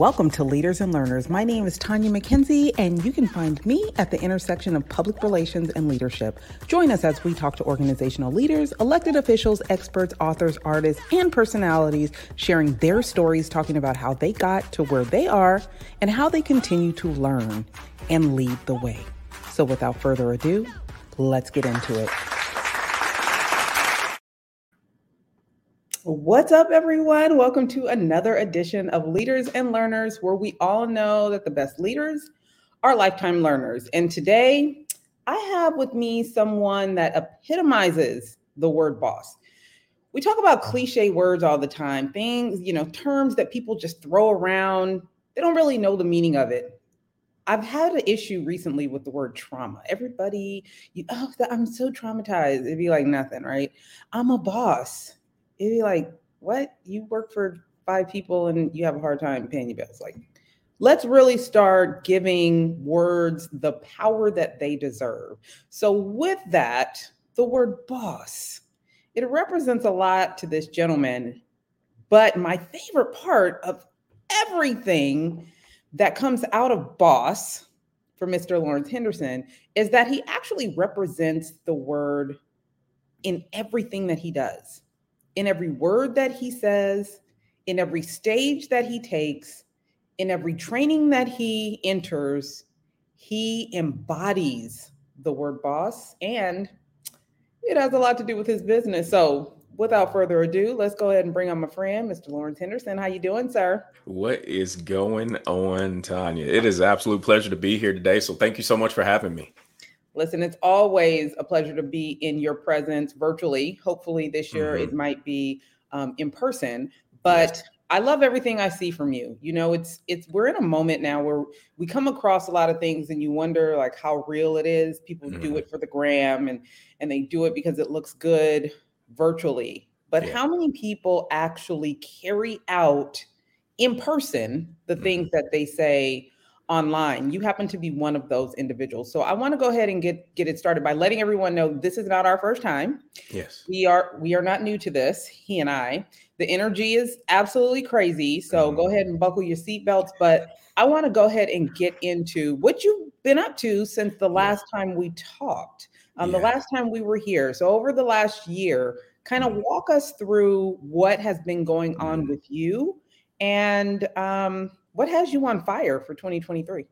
Welcome to Leaders and Learners. My name is Tanya McKenzie, and you can find me at the intersection of public relations and leadership. Join us as we talk to organizational leaders, elected officials, experts, authors, artists, and personalities sharing their stories, talking about how they got to where they are and how they continue to learn and lead the way. So, without further ado, let's get into it. What's up, everyone? Welcome to another edition of Leaders and Learners, where we all know that the best leaders are lifetime learners. And today, I have with me someone that epitomizes the word boss. We talk about cliche words all the time, things, you know, terms that people just throw around. They don't really know the meaning of it. I've had an issue recently with the word trauma. Everybody, you, oh, I'm so traumatized. It'd be like nothing, right? I'm a boss it'd be like, what? You work for five people and you have a hard time paying your bills. Like, let's really start giving words the power that they deserve. So, with that, the word boss, it represents a lot to this gentleman. But my favorite part of everything that comes out of boss for Mr. Lawrence Henderson is that he actually represents the word in everything that he does in every word that he says, in every stage that he takes, in every training that he enters, he embodies the word boss and it has a lot to do with his business. So without further ado, let's go ahead and bring on my friend, Mr. Lawrence Henderson. How you doing, sir? What is going on, Tanya? It is absolute pleasure to be here today. So thank you so much for having me. Listen, it's always a pleasure to be in your presence virtually. Hopefully, this year mm-hmm. it might be um, in person, but yes. I love everything I see from you. You know, it's it's we're in a moment now where we come across a lot of things and you wonder like how real it is. People mm-hmm. do it for the gram and and they do it because it looks good virtually. But yeah. how many people actually carry out in person the mm-hmm. things that they say online. You happen to be one of those individuals. So I want to go ahead and get get it started by letting everyone know this is not our first time. Yes. We are we are not new to this, he and I. The energy is absolutely crazy. So mm-hmm. go ahead and buckle your seatbelts. But I want to go ahead and get into what you've been up to since the last yeah. time we talked. Um, yeah. the last time we were here. So over the last year, kind of mm-hmm. walk us through what has been going on mm-hmm. with you and um what has you on fire for 2023?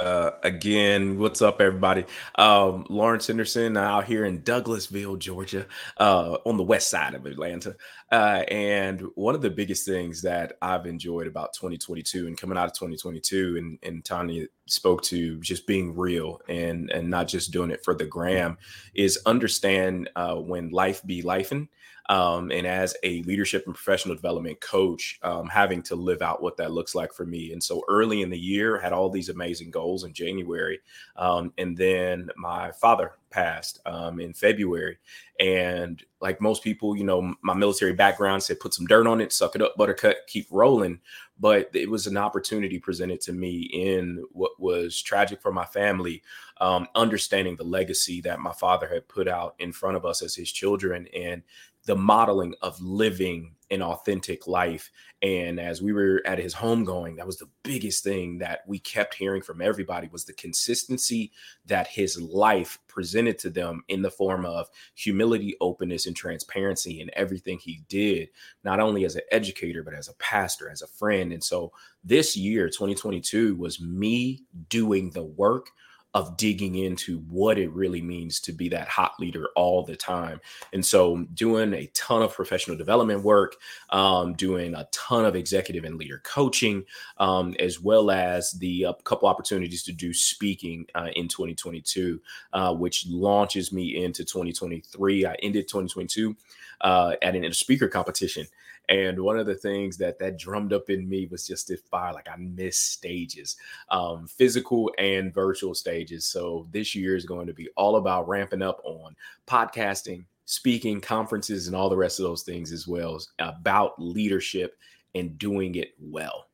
Uh, again, what's up, everybody? Um, Lawrence Henderson out here in Douglasville, Georgia, uh, on the west side of Atlanta. Uh, and one of the biggest things that I've enjoyed about 2022 and coming out of 2022, and, and Tanya spoke to just being real and and not just doing it for the gram, is understand uh, when life be lifing um, and as a leadership and professional development coach, um, having to live out what that looks like for me. And so early in the year, had all these amazing goals in January, um, and then my father passed um, in February. And like most people, you know, my military background said, put some dirt on it, suck it up, buttercut, keep rolling. But it was an opportunity presented to me in what was tragic for my family, um, understanding the legacy that my father had put out in front of us as his children and the modeling of living an authentic life. And as we were at his home going, that was the biggest thing that we kept hearing from everybody was the consistency that his life presented to them in the form of humility, openness, and transparency in everything he did, not only as an educator, but as a pastor, as a friend. And so this year, 2022, was me doing the work of digging into what it really means to be that hot leader all the time. And so, doing a ton of professional development work, um, doing a ton of executive and leader coaching, um, as well as the uh, couple opportunities to do speaking uh, in 2022, uh, which launches me into 2023. I ended 2022 uh, at an, a speaker competition. And one of the things that that drummed up in me was just this fire, like I miss stages, um, physical and virtual stages. So this year is going to be all about ramping up on podcasting, speaking, conferences, and all the rest of those things as well about leadership and doing it well.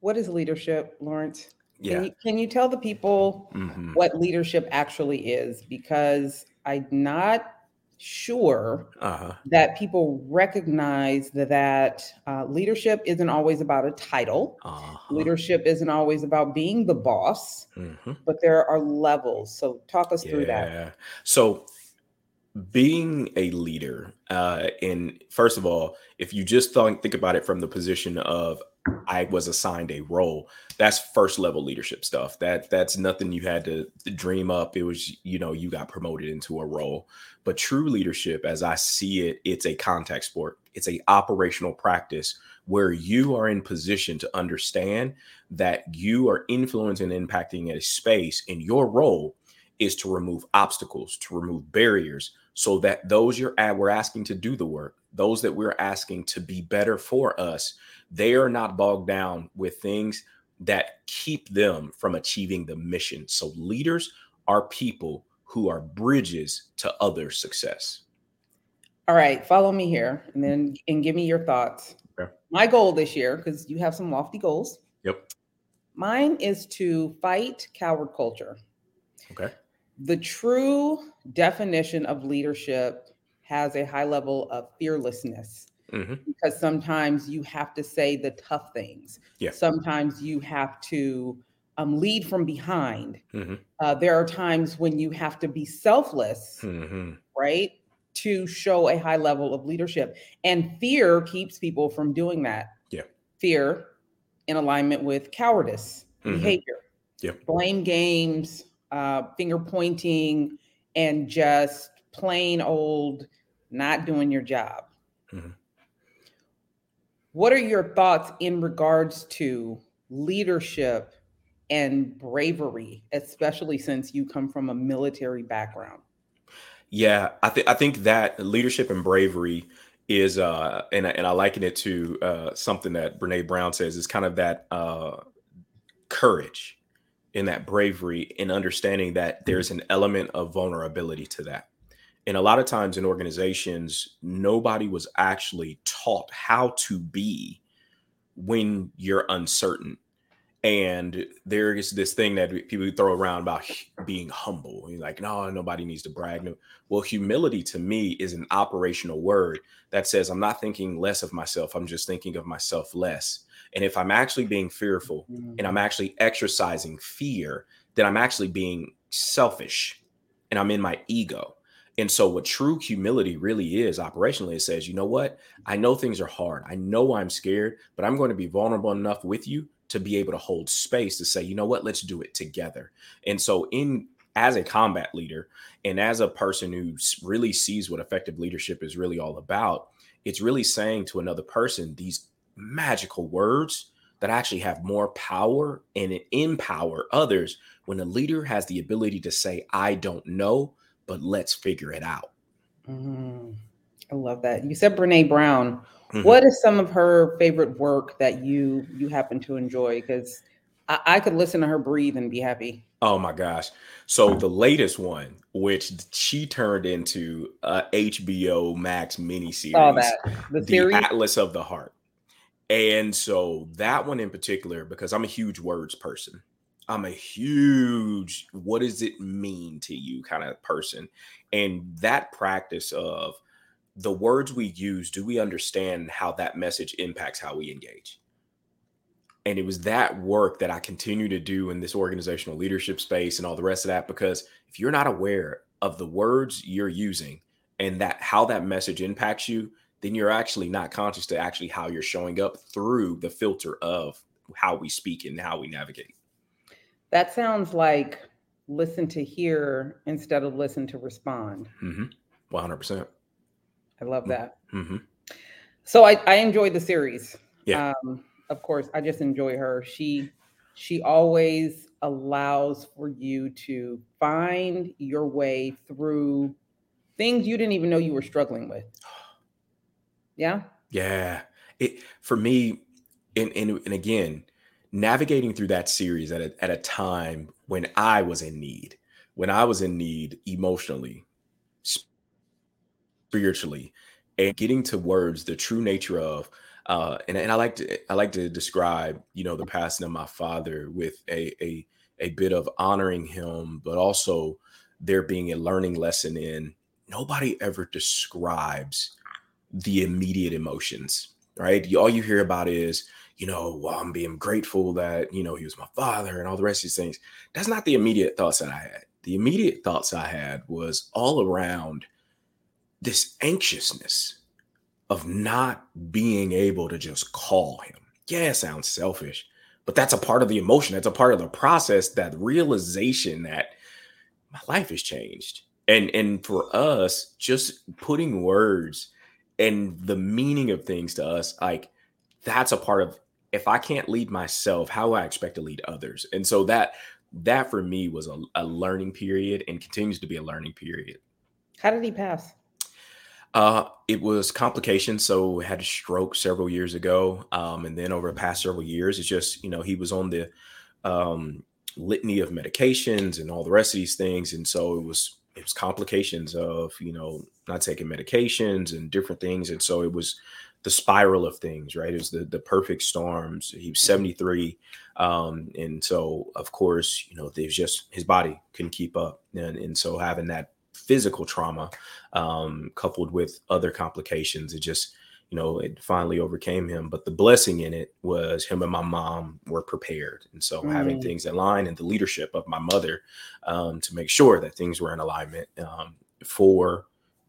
What is leadership, Lawrence? Yeah. Can you, can you tell the people mm-hmm. what leadership actually is? Because I'm not sure uh-huh. that people recognize that uh, leadership isn't always about a title. Uh-huh. Leadership isn't always about being the boss, mm-hmm. but there are levels. So, talk us yeah. through that. So, being a leader, uh, and first of all, if you just think, think about it from the position of I was assigned a role. That's first level leadership stuff. That that's nothing you had to dream up. It was, you know, you got promoted into a role. But true leadership, as I see it, it's a contact sport. It's a operational practice where you are in position to understand that you are influencing and impacting a space and your role is to remove obstacles, to remove barriers, so that those you're at, we're asking to do the work, those that we're asking to be better for us, they are not bogged down with things that keep them from achieving the mission. So leaders are people who are bridges to other success. All right, follow me here and then and give me your thoughts. Okay. My goal this year, because you have some lofty goals. Yep. Mine is to fight coward culture. Okay. The true definition of leadership has a high level of fearlessness. Mm-hmm. Because sometimes you have to say the tough things. Yeah. Sometimes you have to um, lead from behind. Mm-hmm. Uh, there are times when you have to be selfless, mm-hmm. right? To show a high level of leadership. And fear keeps people from doing that. Yeah. Fear in alignment with cowardice mm-hmm. behavior. Yeah. Blame games, uh, finger pointing, and just plain old not doing your job. Mm-hmm. What are your thoughts in regards to leadership and bravery, especially since you come from a military background? Yeah, I think I think that leadership and bravery is uh and and I liken it to uh something that Brene Brown says is kind of that uh courage in that bravery in understanding that hmm. there's an element of vulnerability to that. And a lot of times in organizations, nobody was actually taught how to be when you're uncertain and there is this thing that people throw around about being humble. You're like, no, nobody needs to brag. Well, humility to me is an operational word that says I'm not thinking less of myself. I'm just thinking of myself less. And if I'm actually being fearful and I'm actually exercising fear, then I'm actually being selfish and I'm in my ego. And so, what true humility really is operationally, it says, you know what? I know things are hard. I know I'm scared, but I'm going to be vulnerable enough with you to be able to hold space to say, you know what, let's do it together. And so, in as a combat leader and as a person who really sees what effective leadership is really all about, it's really saying to another person these magical words that actually have more power and empower others when a leader has the ability to say, I don't know, but let's figure it out. Mm, I love that. You said Brene Brown. Mm-hmm. What is some of her favorite work that you you happen to enjoy? Because I, I, could listen to her breathe and be happy. Oh my gosh! So the latest one, which she turned into a HBO Max miniseries, Saw that. The, the series? Atlas of the Heart. And so that one in particular, because I'm a huge words person. I'm a huge what does it mean to you kind of person. And that practice of the words we use, do we understand how that message impacts how we engage? And it was that work that I continue to do in this organizational leadership space and all the rest of that. Because if you're not aware of the words you're using and that how that message impacts you, then you're actually not conscious to actually how you're showing up through the filter of how we speak and how we navigate. That sounds like listen to hear instead of listen to respond. Mm-hmm. 100%. I love that. Mm-hmm. So I, I enjoyed the series. Yeah. Um, of course, I just enjoy her. She she always allows for you to find your way through things you didn't even know you were struggling with. Yeah. Yeah. It for me, and and, and again, navigating through that series at a, at a time when I was in need, when I was in need emotionally, spiritually and getting to words the true nature of uh, and, and I like to I like to describe you know the passing of my father with a a a bit of honoring him, but also there being a learning lesson in nobody ever describes the immediate emotions, right? All you hear about is, you know, well, I'm being grateful that, you know, he was my father and all the rest of these things. That's not the immediate thoughts that I had. The immediate thoughts I had was all around this anxiousness of not being able to just call him. Yeah, it sounds selfish, but that's a part of the emotion. That's a part of the process, that realization that my life has changed. And and for us, just putting words and the meaning of things to us, like that's a part of if I can't lead myself, how I expect to lead others? And so that that for me was a, a learning period and continues to be a learning period. How did he pass? Uh, it was complications. So had a stroke several years ago, um, and then over the past several years, it's just you know he was on the um, litany of medications and all the rest of these things, and so it was it was complications of you know not taking medications and different things, and so it was the spiral of things, right? It was the the perfect storms. He was mm-hmm. 73. Um, and so of course, you know, there's just his body couldn't keep up. And, and so having that physical trauma um, coupled with other complications, it just, you know, it finally overcame him. But the blessing in it was him and my mom were prepared. And so mm. having things in line and the leadership of my mother um, to make sure that things were in alignment um, for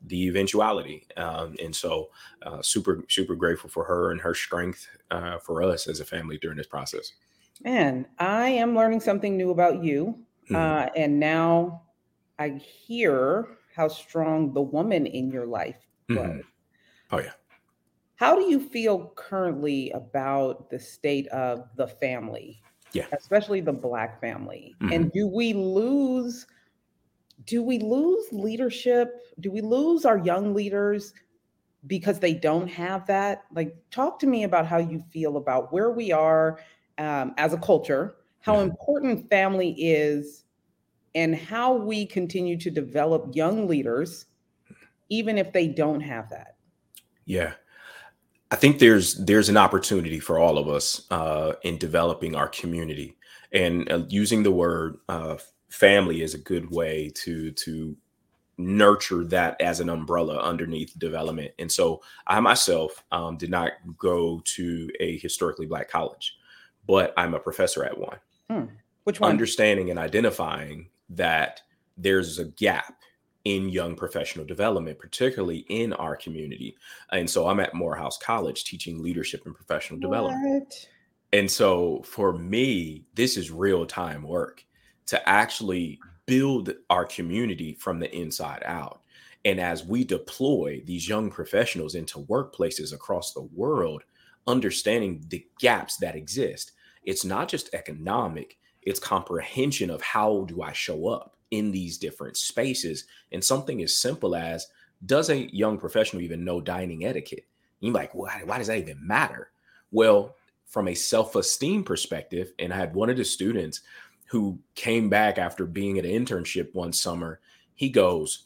the eventuality. Um, and so, uh, super, super grateful for her and her strength uh, for us as a family during this process. Man, I am learning something new about you. Mm-hmm. Uh, and now I hear how strong the woman in your life was. Mm-hmm. Oh, yeah. How do you feel currently about the state of the family? Yeah. Especially the Black family. Mm-hmm. And do we lose do we lose leadership? Do we lose our young leaders because they don't have that? Like, talk to me about how you feel about where we are um, as a culture, how mm-hmm. important family is, and how we continue to develop young leaders, even if they don't have that. Yeah. I think there's there's an opportunity for all of us uh, in developing our community and uh, using the word uh, family is a good way to to nurture that as an umbrella underneath development. And so I myself um, did not go to a historically black college, but I'm a professor at one. Hmm. Which one? Understanding and identifying that there's a gap in young professional development, particularly in our community. And so I'm at Morehouse College teaching leadership and professional what? development. And so for me, this is real time work to actually build our community from the inside out. And as we deploy these young professionals into workplaces across the world, understanding the gaps that exist, it's not just economic, it's comprehension of how do I show up in these different spaces. And something as simple as does a young professional even know dining etiquette? you're like, why, why does that even matter? Well, from a self esteem perspective, and I had one of the students who came back after being at an internship one summer, he goes,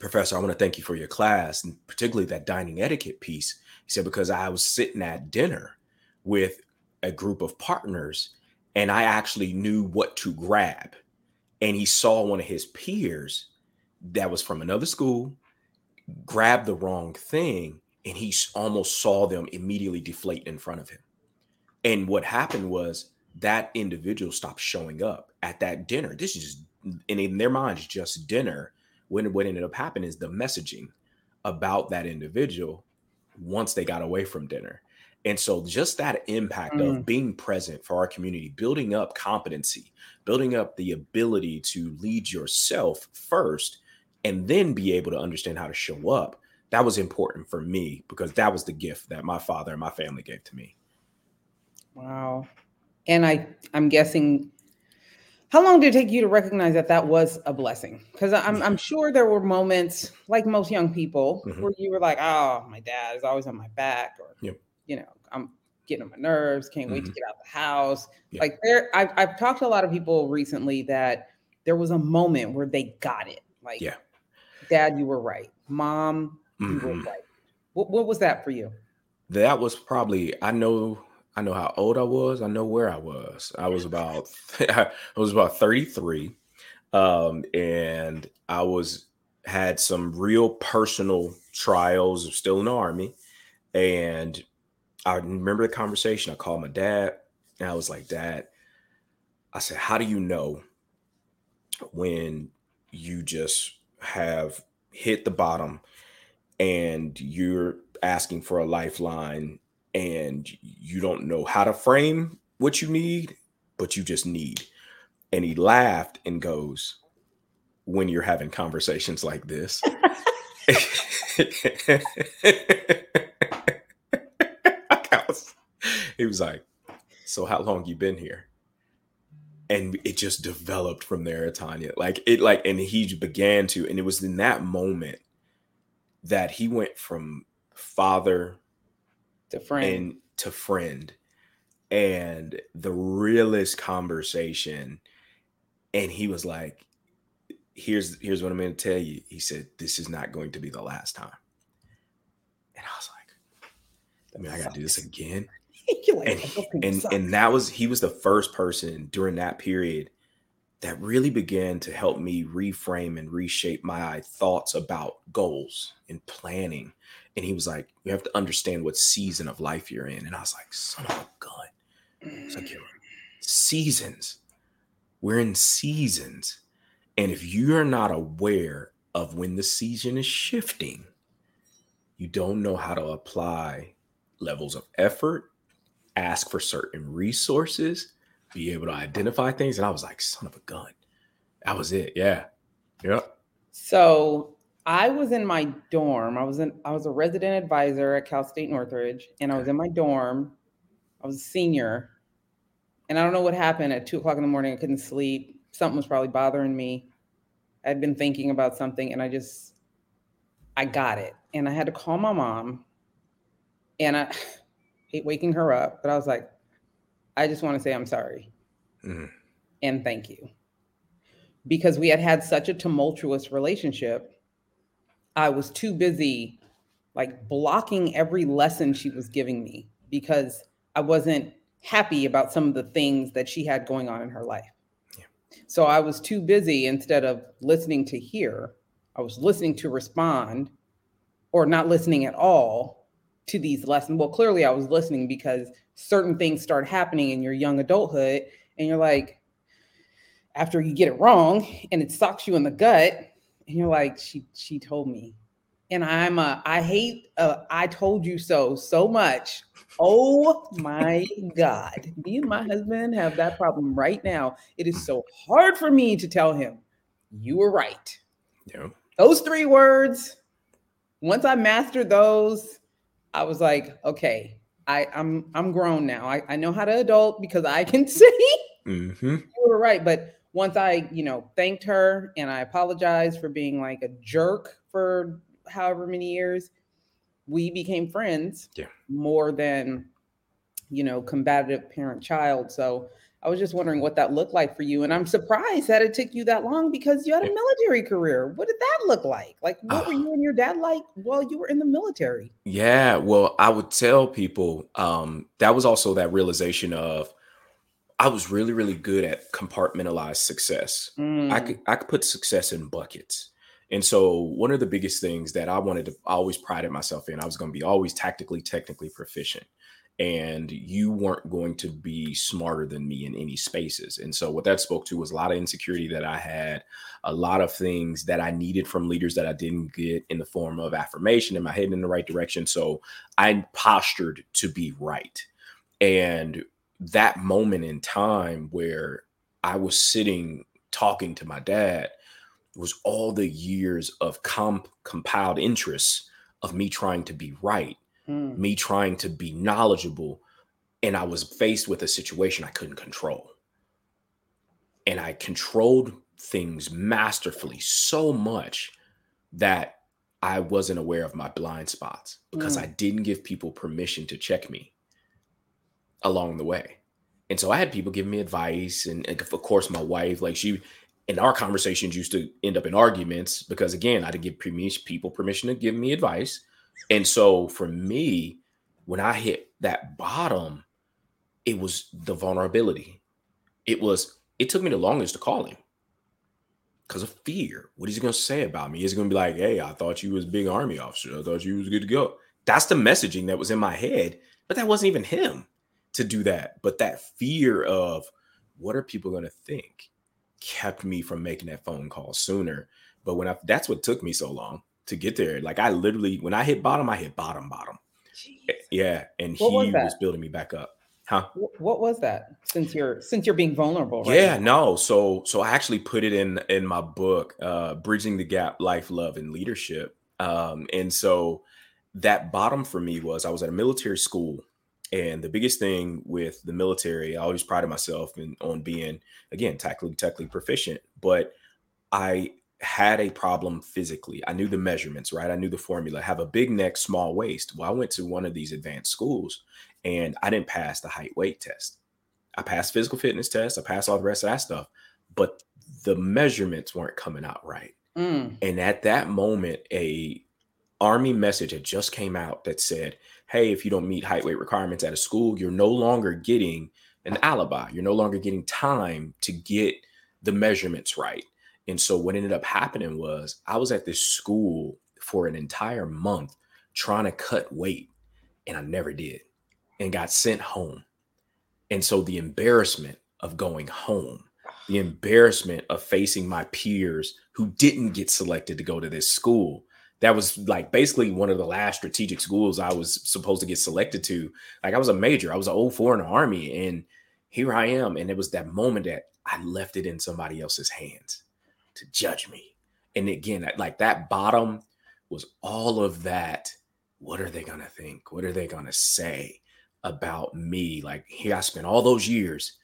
Professor, I want to thank you for your class, and particularly that dining etiquette piece. He said, because I was sitting at dinner with a group of partners and I actually knew what to grab. And he saw one of his peers that was from another school grab the wrong thing and he almost saw them immediately deflate in front of him. And what happened was that individual stopped showing up at that dinner. This is and in their minds just dinner. When what ended up happening is the messaging about that individual once they got away from dinner. And so just that impact mm. of being present for our community, building up competency, building up the ability to lead yourself first and then be able to understand how to show up. That was important for me because that was the gift that my father and my family gave to me. Wow and I I'm guessing how long did it take you to recognize that that was a blessing? Because I'm I'm sure there were moments like most young people mm-hmm. where you were like, oh, my dad is always on my back, or yep. You know, I'm getting on my nerves, can't mm-hmm. wait to mm-hmm. get out of the house. Yep. Like there, I've I've talked to a lot of people recently that there was a moment where they got it. Like, yeah, dad, you were right. Mom, mm-hmm. you were mm-hmm. right. What what was that for you? That was probably I know I know how old I was. I know where I was. I was about I was about 33. Um, and I was had some real personal trials, of still in the army. And I remember the conversation. I called my dad and I was like, Dad, I said, How do you know when you just have hit the bottom and you're asking for a lifeline and you don't know how to frame what you need, but you just need? And he laughed and goes, When you're having conversations like this. he was like, "So how long you been here?" And it just developed from there, Tanya. Like it, like, and he began to, and it was in that moment that he went from father to friend and to friend, and the realest conversation. And he was like, "Here's here's what I'm going to tell you." He said, "This is not going to be the last time." And I was like, I mean, I got to do this again. like, and and, and that was he was the first person during that period that really began to help me reframe and reshape my thoughts about goals and planning. And he was like, "You have to understand what season of life you're in." And I was like, "Son of a gun!" It's like seasons. We're in seasons, and if you're not aware of when the season is shifting, you don't know how to apply levels of effort ask for certain resources, be able to identify things. And I was like, son of a gun. That was it. Yeah. Yep. So I was in my dorm. I was in I was a resident advisor at Cal State Northridge, and I was in my dorm. I was a senior. And I don't know what happened at two o'clock in the morning. I couldn't sleep. Something was probably bothering me. I'd been thinking about something and I just I got it. And I had to call my mom. And I waking her up, but I was like, I just want to say I'm sorry mm. and thank you. Because we had had such a tumultuous relationship, I was too busy like blocking every lesson she was giving me because I wasn't happy about some of the things that she had going on in her life. Yeah. So I was too busy instead of listening to hear, I was listening to respond or not listening at all to these lessons. Well, clearly I was listening because certain things start happening in your young adulthood, and you're like, after you get it wrong and it sucks you in the gut, and you're like, she she told me. And I'm a I hate uh, I told you so so much. Oh my God. Me and my husband have that problem right now. It is so hard for me to tell him, you were right. Yeah. Those three words, once I mastered those, I was like, okay, I, I'm I'm grown now. I, I know how to adult because I can see mm-hmm. you were right. But once I, you know, thanked her and I apologized for being like a jerk for however many years, we became friends yeah. more than, you know, combative parent child. So I was just wondering what that looked like for you. And I'm surprised that it took you that long because you had a military career. What did that look like? Like, what uh, were you and your dad like while you were in the military? Yeah. Well, I would tell people um, that was also that realization of I was really, really good at compartmentalized success. Mm. I could I could put success in buckets. And so one of the biggest things that I wanted to I always prided myself in, I was going to be always tactically, technically proficient and you weren't going to be smarter than me in any spaces. And so what that spoke to was a lot of insecurity that I had, a lot of things that I needed from leaders that I didn't get in the form of affirmation. Am I heading in the right direction? So I postured to be right. And that moment in time where I was sitting talking to my dad was all the years of comp- compiled interests of me trying to be right mm. me trying to be knowledgeable, and I was faced with a situation I couldn't control. And I controlled things masterfully so much that I wasn't aware of my blind spots because mm. I didn't give people permission to check me along the way. And so I had people giving me advice, and, and, of course, my wife, like she, in our conversations, used to end up in arguments because, again, I didn't give people permission to give me advice. And so for me, when I hit that bottom, it was the vulnerability. It was, it took me the longest to call him. because of fear. What is he going to say about me? Is he going to be like, hey, I thought you was big army officer. I thought you was good to go. That's the messaging that was in my head, but that wasn't even him to do that. But that fear of what are people going to think kept me from making that phone call sooner. But when I, that's what took me so long to get there. Like I literally, when I hit bottom, I hit bottom, bottom. Jeez. Yeah. And what he was, was building me back up. Huh? What was that? Since you're since you're being vulnerable, right Yeah, now? no. So so I actually put it in in my book, uh, Bridging the Gap: Life, Love, and Leadership. Um, and so that bottom for me was I was at a military school, and the biggest thing with the military, I always prided myself in on being again tactically, technically proficient, but I had a problem physically. I knew the measurements, right? I knew the formula. Have a big neck, small waist. Well, I went to one of these advanced schools and I didn't pass the height weight test. I passed physical fitness test. I passed all the rest of that stuff, but the measurements weren't coming out right. Mm. And at that moment, a army message had just came out that said, "Hey, if you don't meet height weight requirements at a school, you're no longer getting an alibi. You're no longer getting time to get the measurements right." And so what ended up happening was I was at this school for an entire month trying to cut weight, and I never did and got sent home. And so the embarrassment of going home, the embarrassment of facing my peers who didn't get selected to go to this school. That was like basically one of the last strategic schools I was supposed to get selected to. Like I was a major, I was an 04 in the army, and here I am. And it was that moment that I left it in somebody else's hands to judge me. And again, like that bottom was all of that. What are they going to think? What are they going to say? about me. Like here, I spent all those years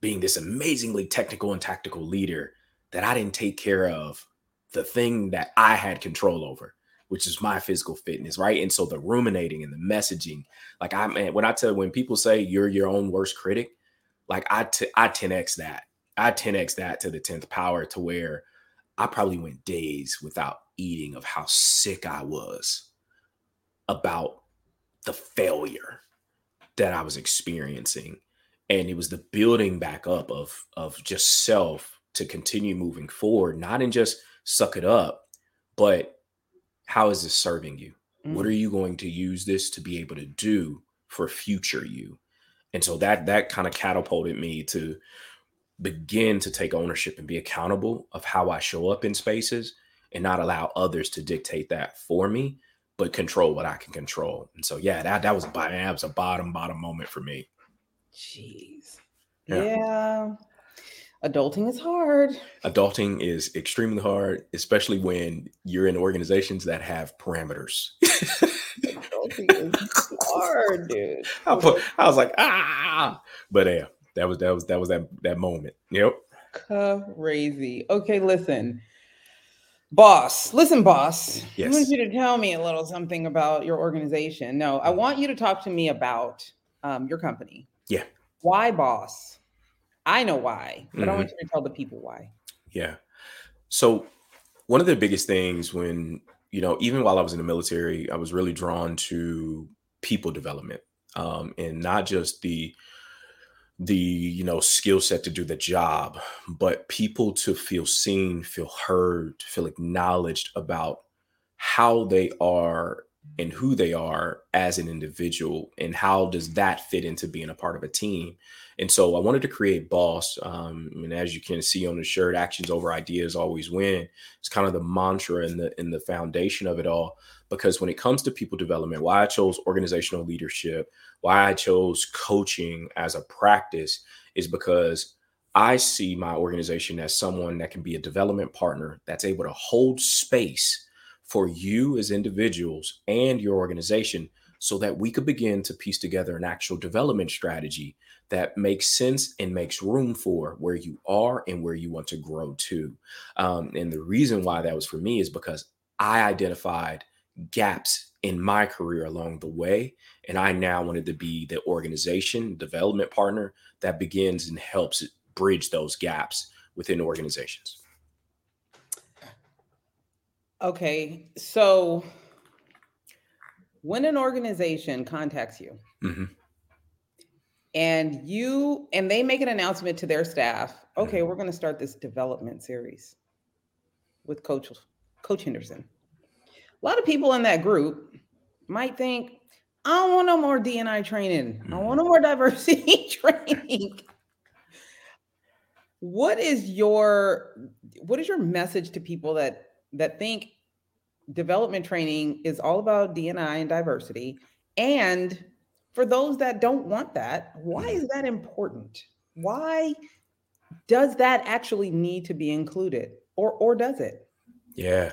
being this amazingly technical and tactical leader that I didn't take care of the thing that I had control over, which is my physical fitness, right? And so the ruminating and the messaging, like I man, when I tell when people say you're your own worst critic, like I t- I 10x that. I 10x that to the 10th power to where I probably went days without eating of how sick I was about the failure that I was experiencing. And it was the building back up of of just self to continue moving forward, not in just suck it up, but how is this serving you? Mm. What are you going to use this to be able to do for future you? And so that that kind of catapulted me to begin to take ownership and be accountable of how I show up in spaces and not allow others to dictate that for me but control what I can control. And so, yeah, that that was a that was a bottom bottom moment for me. Jeez, yeah. yeah. Adulting is hard. Adulting is extremely hard, especially when you're in organizations that have parameters. Adulting is hard, dude. I, put, I was like, ah, but yeah, that was that was that was that that moment. Yep. Crazy. Okay, listen. Boss, listen, boss. Yes. I want you to tell me a little something about your organization. No, I want you to talk to me about um, your company. Yeah. Why, boss? I know why, but mm-hmm. I want mm-hmm. you to tell the people why. Yeah. So, one of the biggest things when, you know, even while I was in the military, I was really drawn to people development um, and not just the the you know skill set to do the job but people to feel seen feel heard feel acknowledged about how they are and who they are as an individual and how does that fit into being a part of a team and so i wanted to create boss um, and as you can see on the shirt actions over ideas always win. It's kind of the mantra and the in the foundation of it all because when it comes to people development why i chose organizational leadership why I chose coaching as a practice is because I see my organization as someone that can be a development partner that's able to hold space for you as individuals and your organization so that we could begin to piece together an actual development strategy that makes sense and makes room for where you are and where you want to grow to. Um, and the reason why that was for me is because I identified gaps in my career along the way. And I now wanted to be the organization development partner that begins and helps bridge those gaps within organizations. Okay. So when an organization contacts you mm-hmm. And you and they make an announcement to their staff, okay, mm-hmm. we're going to start this development series. with Coach Coach Henderson. A lot of people in that group might think, I don't want no more DNI training. I want no more diversity training. What is your what is your message to people that that think development training is all about DNI and diversity? And for those that don't want that, why mm-hmm. is that important? Why does that actually need to be included or or does it? Yeah.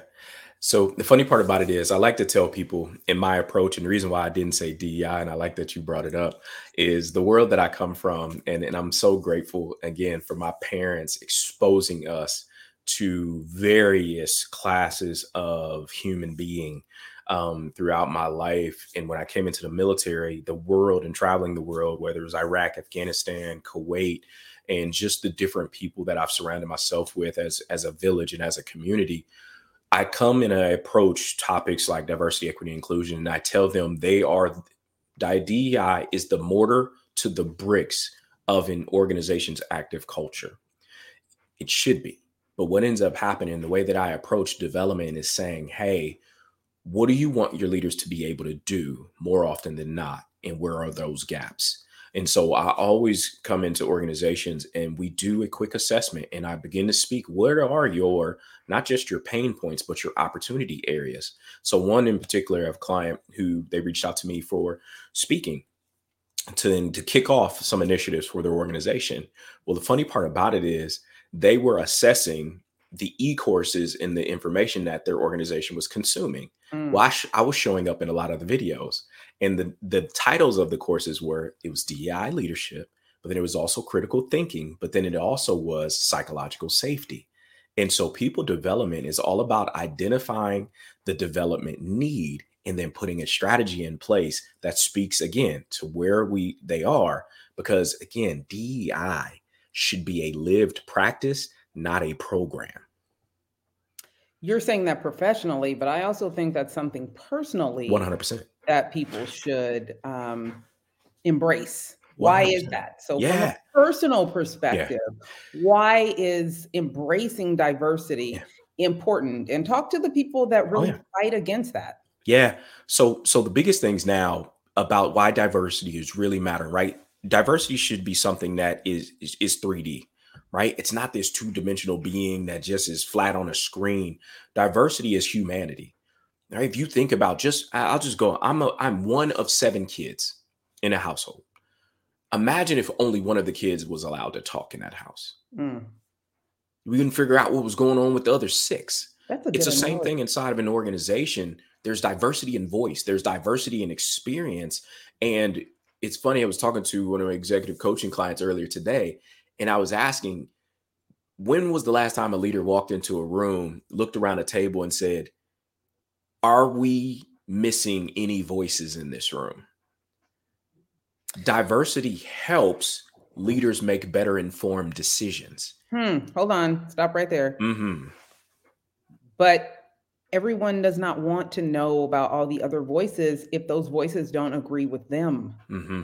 So the funny part about it is I like to tell people in my approach, and the reason why I didn't say DEI, and I like that you brought it up, is the world that I come from, and, and I'm so grateful again for my parents exposing us to various classes of human being um, throughout my life. And when I came into the military, the world and traveling the world, whether it was Iraq, Afghanistan, Kuwait, and just the different people that I've surrounded myself with as as a village and as a community, I come and I approach topics like diversity, equity, inclusion, and I tell them they are the DEI is the mortar to the bricks of an organization's active culture. It should be. But what ends up happening, the way that I approach development is saying, hey, what do you want your leaders to be able to do more often than not? And where are those gaps? And so I always come into organizations and we do a quick assessment and I begin to speak where are your not just your pain points but your opportunity areas. So one in particular of client who they reached out to me for speaking to to kick off some initiatives for their organization. Well, the funny part about it is they were assessing the e-courses and the information that their organization was consuming. Mm. Well, I, sh- I was showing up in a lot of the videos and the, the titles of the courses were it was DEI leadership, but then it was also critical thinking, but then it also was psychological safety. And so people development is all about identifying the development need and then putting a strategy in place that speaks again to where we they are because again DEI should be a lived practice, not a program. You're saying that professionally, but I also think that's something personally 100% that people should um, embrace. Why is that? So, yeah. from a personal perspective, yeah. why is embracing diversity yeah. important? And talk to the people that oh, really oh, fight against that. Yeah. So, so the biggest things now about why diversity is really matter, right? Diversity should be something that is is, is 3D, right? It's not this two dimensional being that just is flat on a screen. Diversity is humanity. Right? If you think about just, I'll just go. I'm a, I'm one of seven kids in a household. Imagine if only one of the kids was allowed to talk in that house. Mm. We couldn't figure out what was going on with the other six. it's the same thing inside of an organization. There's diversity in voice. There's diversity in experience. And it's funny. I was talking to one of my executive coaching clients earlier today, and I was asking, when was the last time a leader walked into a room, looked around a table, and said, are we missing any voices in this room? Diversity helps leaders make better informed decisions. Hmm. Hold on. Stop right there. Mm-hmm. But everyone does not want to know about all the other voices if those voices don't agree with them. Mm-hmm.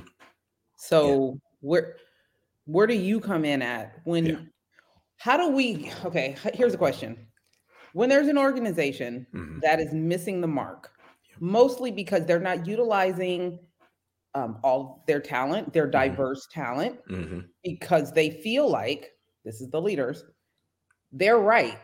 So yeah. where where do you come in at when? Yeah. How do we? Okay. Here's a question when there's an organization mm-hmm. that is missing the mark, mostly because they're not utilizing um, all their talent, their mm-hmm. diverse mm-hmm. talent, because they feel like this is the leaders, they're right.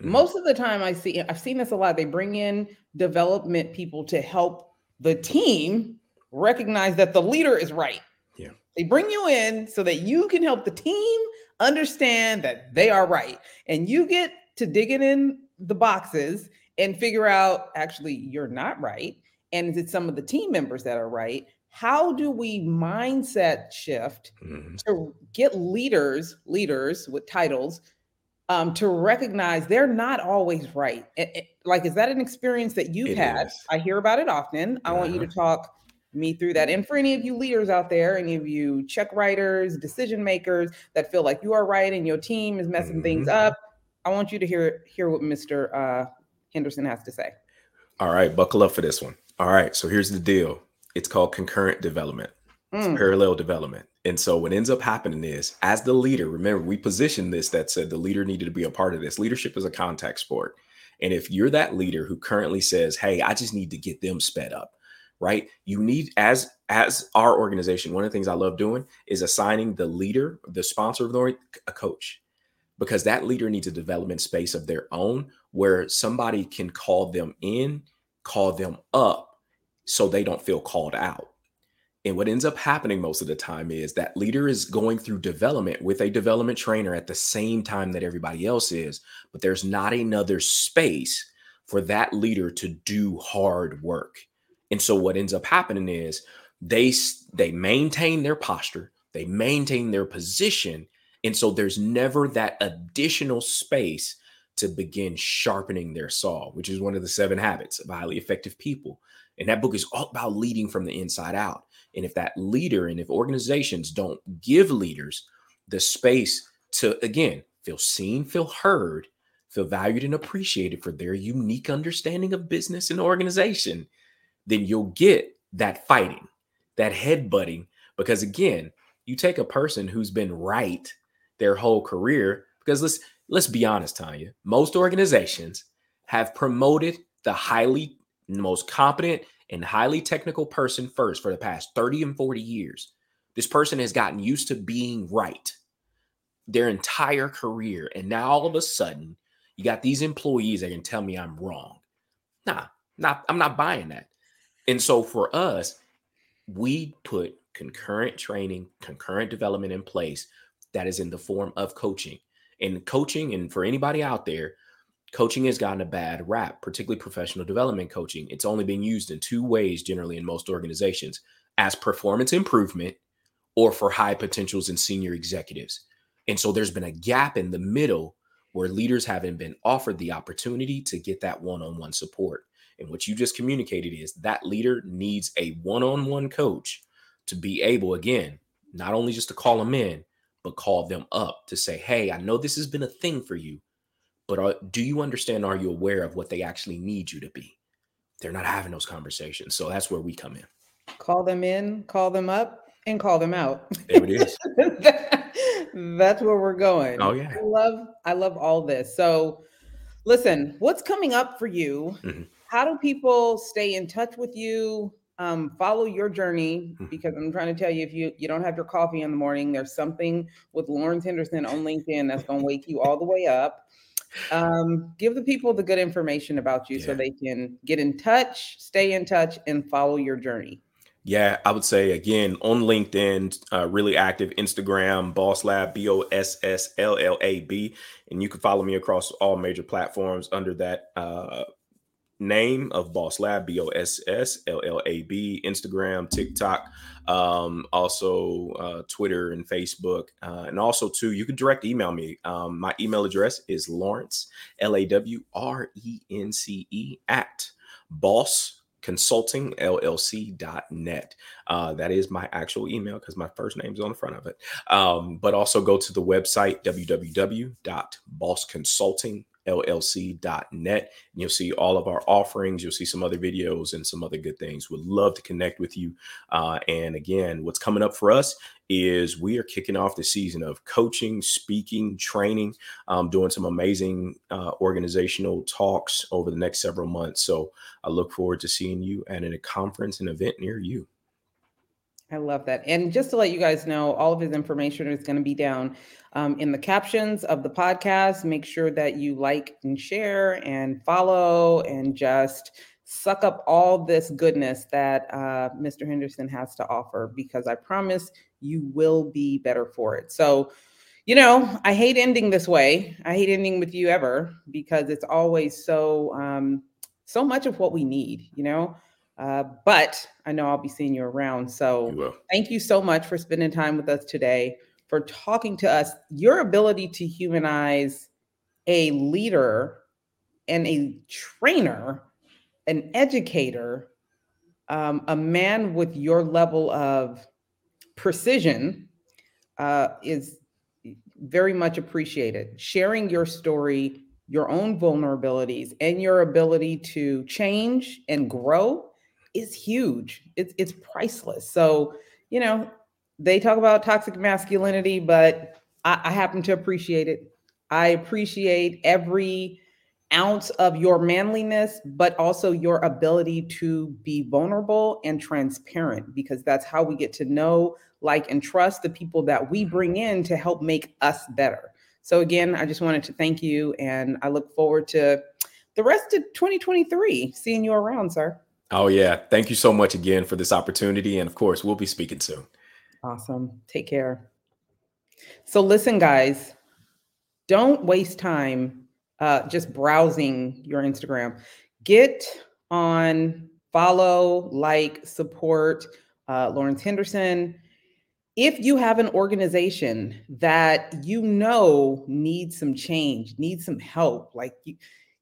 Mm-hmm. Most of the time, I see I've seen this a lot. They bring in development people to help the team recognize that the leader is right. Yeah. They bring you in so that you can help the team understand that they are right. And you get to digging in the boxes and figure out actually you're not right and is it some of the team members that are right how do we mindset shift mm-hmm. to get leaders leaders with titles um, to recognize they're not always right it, it, like is that an experience that you've it had is. i hear about it often i uh-huh. want you to uh-huh. talk me through that and for any of you leaders out there any of you check writers decision makers that feel like you are right and your team is messing mm-hmm. things up I want you to hear hear what Mr. Uh, Henderson has to say. All right, buckle up for this one. All right, so here's the deal. It's called concurrent development. Mm. parallel development. And so what ends up happening is, as the leader, remember we positioned this that said the leader needed to be a part of this. Leadership is a contact sport. And if you're that leader who currently says, "Hey, I just need to get them sped up," right? You need as as our organization. One of the things I love doing is assigning the leader, the sponsor of the a coach, because that leader needs a development space of their own where somebody can call them in, call them up, so they don't feel called out. And what ends up happening most of the time is that leader is going through development with a development trainer at the same time that everybody else is, but there's not another space for that leader to do hard work. And so what ends up happening is they they maintain their posture, they maintain their position, and so there's never that additional space to begin sharpening their saw, which is one of the seven habits of highly effective people. And that book is all about leading from the inside out. And if that leader and if organizations don't give leaders the space to, again, feel seen, feel heard, feel valued and appreciated for their unique understanding of business and organization, then you'll get that fighting, that headbutting. Because again, you take a person who's been right their whole career, because let's let's be honest, Tanya, most organizations have promoted the highly most competent and highly technical person first for the past 30 and 40 years. This person has gotten used to being right their entire career. And now all of a sudden, you got these employees that can tell me I'm wrong. Nah, not I'm not buying that. And so for us, we put concurrent training, concurrent development in place that is in the form of coaching. And coaching, and for anybody out there, coaching has gotten a bad rap, particularly professional development coaching. It's only been used in two ways generally in most organizations as performance improvement or for high potentials and senior executives. And so there's been a gap in the middle where leaders haven't been offered the opportunity to get that one on one support. And what you just communicated is that leader needs a one on one coach to be able, again, not only just to call them in, but call them up to say, Hey, I know this has been a thing for you but are, do you understand? Are you aware of what they actually need you to be? They're not having those conversations. So that's where we come in. Call them in, call them up, and call them out. There it is. that's where we're going. Oh yeah. I love I love all this. So listen, what's coming up for you? Mm-hmm. How do people stay in touch with you? Um, follow your journey mm-hmm. because I'm trying to tell you if you you don't have your coffee in the morning, there's something with Lawrence Henderson on LinkedIn that's going to wake you all the way up um, give the people the good information about you yeah. so they can get in touch, stay in touch, and follow your journey. Yeah, I would say again on LinkedIn, uh, really active. Instagram, Boss Lab, B O S S L L A B, and you can follow me across all major platforms under that uh, name of Boss Lab, B O S S L L A B, Instagram, TikTok, um, also uh, Twitter and Facebook. Uh, and also, too, you can direct email me. Um, my email address is Lawrence, L A W R E N C E, at boss consulting llc.net uh, that is my actual email because my first name is on the front of it um, but also go to the website www.bossconsulting llc.net. And you'll see all of our offerings. You'll see some other videos and some other good things. Would love to connect with you. Uh, and again, what's coming up for us is we are kicking off the season of coaching, speaking, training, um, doing some amazing uh, organizational talks over the next several months. So I look forward to seeing you at a conference and event near you. I love that. And just to let you guys know, all of his information is going to be down um, in the captions of the podcast. Make sure that you like and share and follow and just suck up all this goodness that uh, Mr. Henderson has to offer because I promise you will be better for it. So, you know, I hate ending this way. I hate ending with you ever because it's always so um, so much of what we need, you know. Uh, but I know I'll be seeing you around. So you thank you so much for spending time with us today, for talking to us. Your ability to humanize a leader and a trainer, an educator, um, a man with your level of precision uh, is very much appreciated. Sharing your story, your own vulnerabilities, and your ability to change and grow is huge. It's it's priceless. So you know, they talk about toxic masculinity, but I, I happen to appreciate it. I appreciate every ounce of your manliness, but also your ability to be vulnerable and transparent, because that's how we get to know, like, and trust the people that we bring in to help make us better. So, again, I just wanted to thank you, and I look forward to the rest of 2023 seeing you around, sir. Oh, yeah. Thank you so much again for this opportunity. And of course, we'll be speaking soon. Awesome. Take care. So, listen, guys, don't waste time uh, just browsing your Instagram. Get on, follow, like, support uh, Lawrence Henderson. If you have an organization that you know needs some change, needs some help, like you,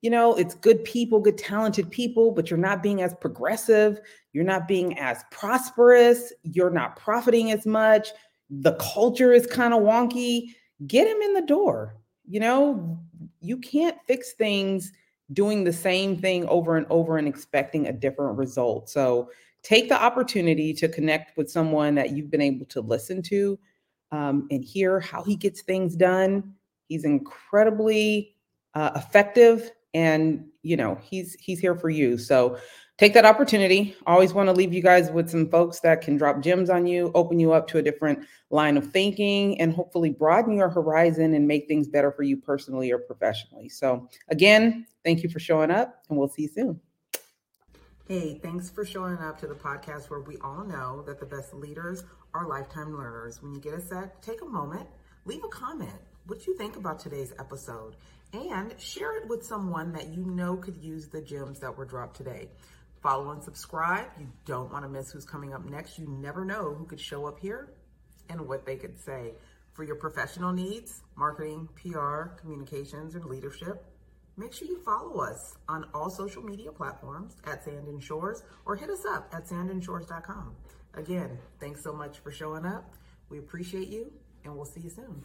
you know, it's good people, good talented people, but you're not being as progressive, you're not being as prosperous, you're not profiting as much, the culture is kind of wonky, get him in the door. You know, you can't fix things doing the same thing over and over and expecting a different result. So take the opportunity to connect with someone that you've been able to listen to um, and hear how he gets things done. He's incredibly uh, effective and you know he's he's here for you so take that opportunity always want to leave you guys with some folks that can drop gems on you open you up to a different line of thinking and hopefully broaden your horizon and make things better for you personally or professionally so again thank you for showing up and we'll see you soon Hey, thanks for showing up to the podcast where we all know that the best leaders are lifetime learners. When you get a sec, take a moment, leave a comment. What you think about today's episode? And share it with someone that you know could use the gems that were dropped today. Follow and subscribe. You don't want to miss who's coming up next. You never know who could show up here and what they could say. For your professional needs, marketing, PR, communications, and leadership, make sure you follow us on all social media platforms at Sand and Shores or hit us up at sandandshores.com. Again, thanks so much for showing up. We appreciate you and we'll see you soon.